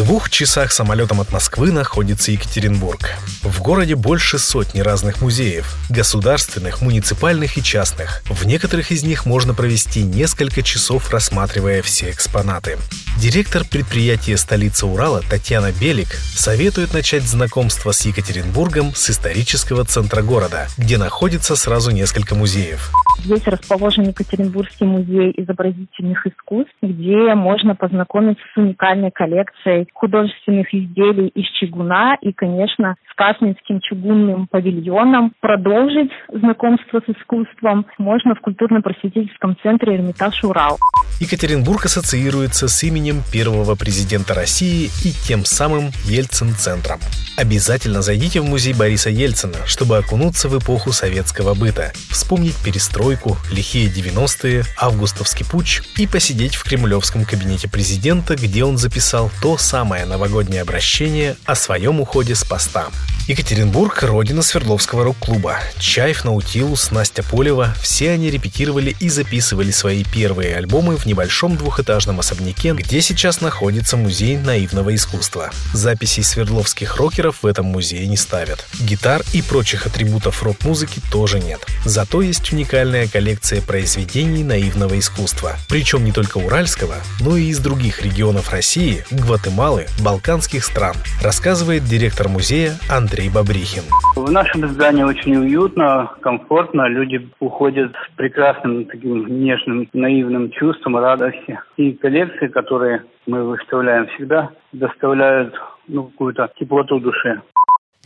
Двух часах самолетом от Москвы находится Екатеринбург. В городе больше сотни разных музеев – государственных, муниципальных и частных. В некоторых из них можно провести несколько часов, рассматривая все экспонаты. Директор предприятия «Столица Урала» Татьяна Белик советует начать знакомство с Екатеринбургом с исторического центра города, где находится сразу несколько музеев. Здесь расположен Екатеринбургский музей изобразительных искусств, где можно познакомиться с уникальной коллекцией художественных изделий из чугуна и, конечно, с Каснинским чугунным павильоном. Продолжить знакомство с искусством можно в культурно-просветительском центре «Эрмитаж Урал». Екатеринбург ассоциируется с именем первого президента России и тем самым Ельцин-центром. Обязательно зайдите в музей Бориса Ельцина, чтобы окунуться в эпоху советского быта, вспомнить перестройку, лихие 90-е, августовский путч и посидеть в кремлевском кабинете президента, где он записал то самое новогоднее обращение о своем уходе с поста. Екатеринбург – родина Свердловского рок-клуба. Чайф, Наутилус, Настя Полева – все они репетировали и записывали свои первые альбомы в небольшом двухэтажном особняке, где сейчас находится музей наивного искусства. Записей свердловских рокеров в этом музее не ставят. Гитар и прочих атрибутов рок-музыки тоже нет. Зато есть уникальная коллекция произведений наивного искусства. Причем не только уральского, но и из других регионов России, Гватемалы, балканских стран, рассказывает директор музея Андрей Андрей Бобрихин. В нашем здании очень уютно, комфортно. Люди уходят с прекрасным таким нежным, наивным чувством радости. И коллекции, которые мы выставляем всегда, доставляют ну, какую-то теплоту душе.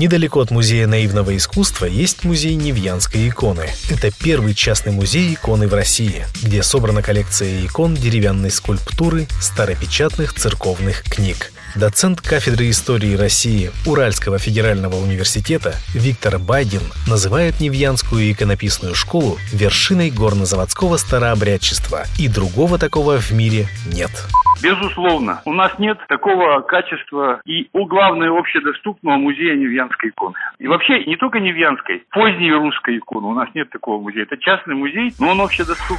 Недалеко от Музея наивного искусства есть музей Невьянской иконы. Это первый частный музей иконы в России, где собрана коллекция икон деревянной скульптуры, старопечатных церковных книг. Доцент кафедры истории России Уральского федерального университета Виктор Байдин называет Невьянскую иконописную школу вершиной горнозаводского старообрядчества, и другого такого в мире нет. Безусловно, у нас нет такого качества и, у главное, общедоступного музея Невьянской иконы. И вообще, не только Невьянской, поздней русской иконы. У нас нет такого музея. Это частный музей, но он общедоступный.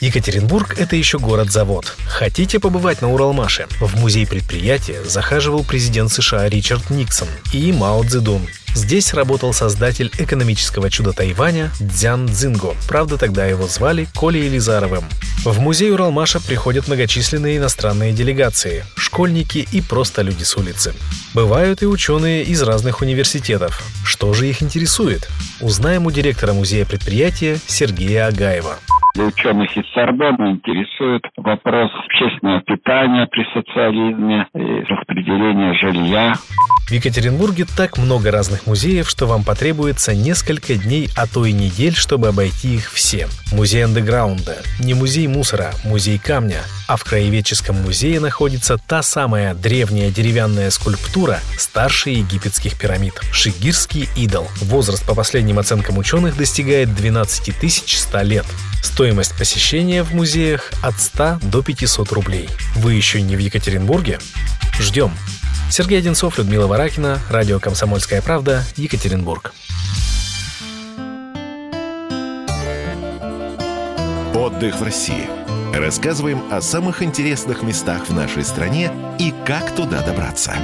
Екатеринбург – это еще город-завод. Хотите побывать на Уралмаше? В музей предприятия захаживал президент США Ричард Никсон и Мао Цзэдун. Здесь работал создатель экономического чуда Тайваня Дзян Цзинго. Правда, тогда его звали Колей Елизаровым. В музей Уралмаша приходят многочисленные иностранные делегации, школьники и просто люди с улицы. Бывают и ученые из разных университетов. Что же их интересует? Узнаем у директора музея предприятия Сергея Агаева. Ученых из Сорбонны интересует вопрос общественного питания при социализме и распределения жилья. В Екатеринбурге так много разных музеев, что вам потребуется несколько дней, а то и недель, чтобы обойти их все. Музей андеграунда, не музей мусора, музей камня. А в краеведческом музее находится та самая древняя деревянная скульптура старше египетских пирамид – Шигирский идол. Возраст по последним оценкам ученых достигает 12 100 лет. Стоимость посещения в музеях от 100 до 500 рублей. Вы еще не в Екатеринбурге? Ждем! Сергей Одинцов, Людмила Варакина, Радио «Комсомольская правда», Екатеринбург. Отдых в России. Рассказываем о самых интересных местах в нашей стране и как туда добраться.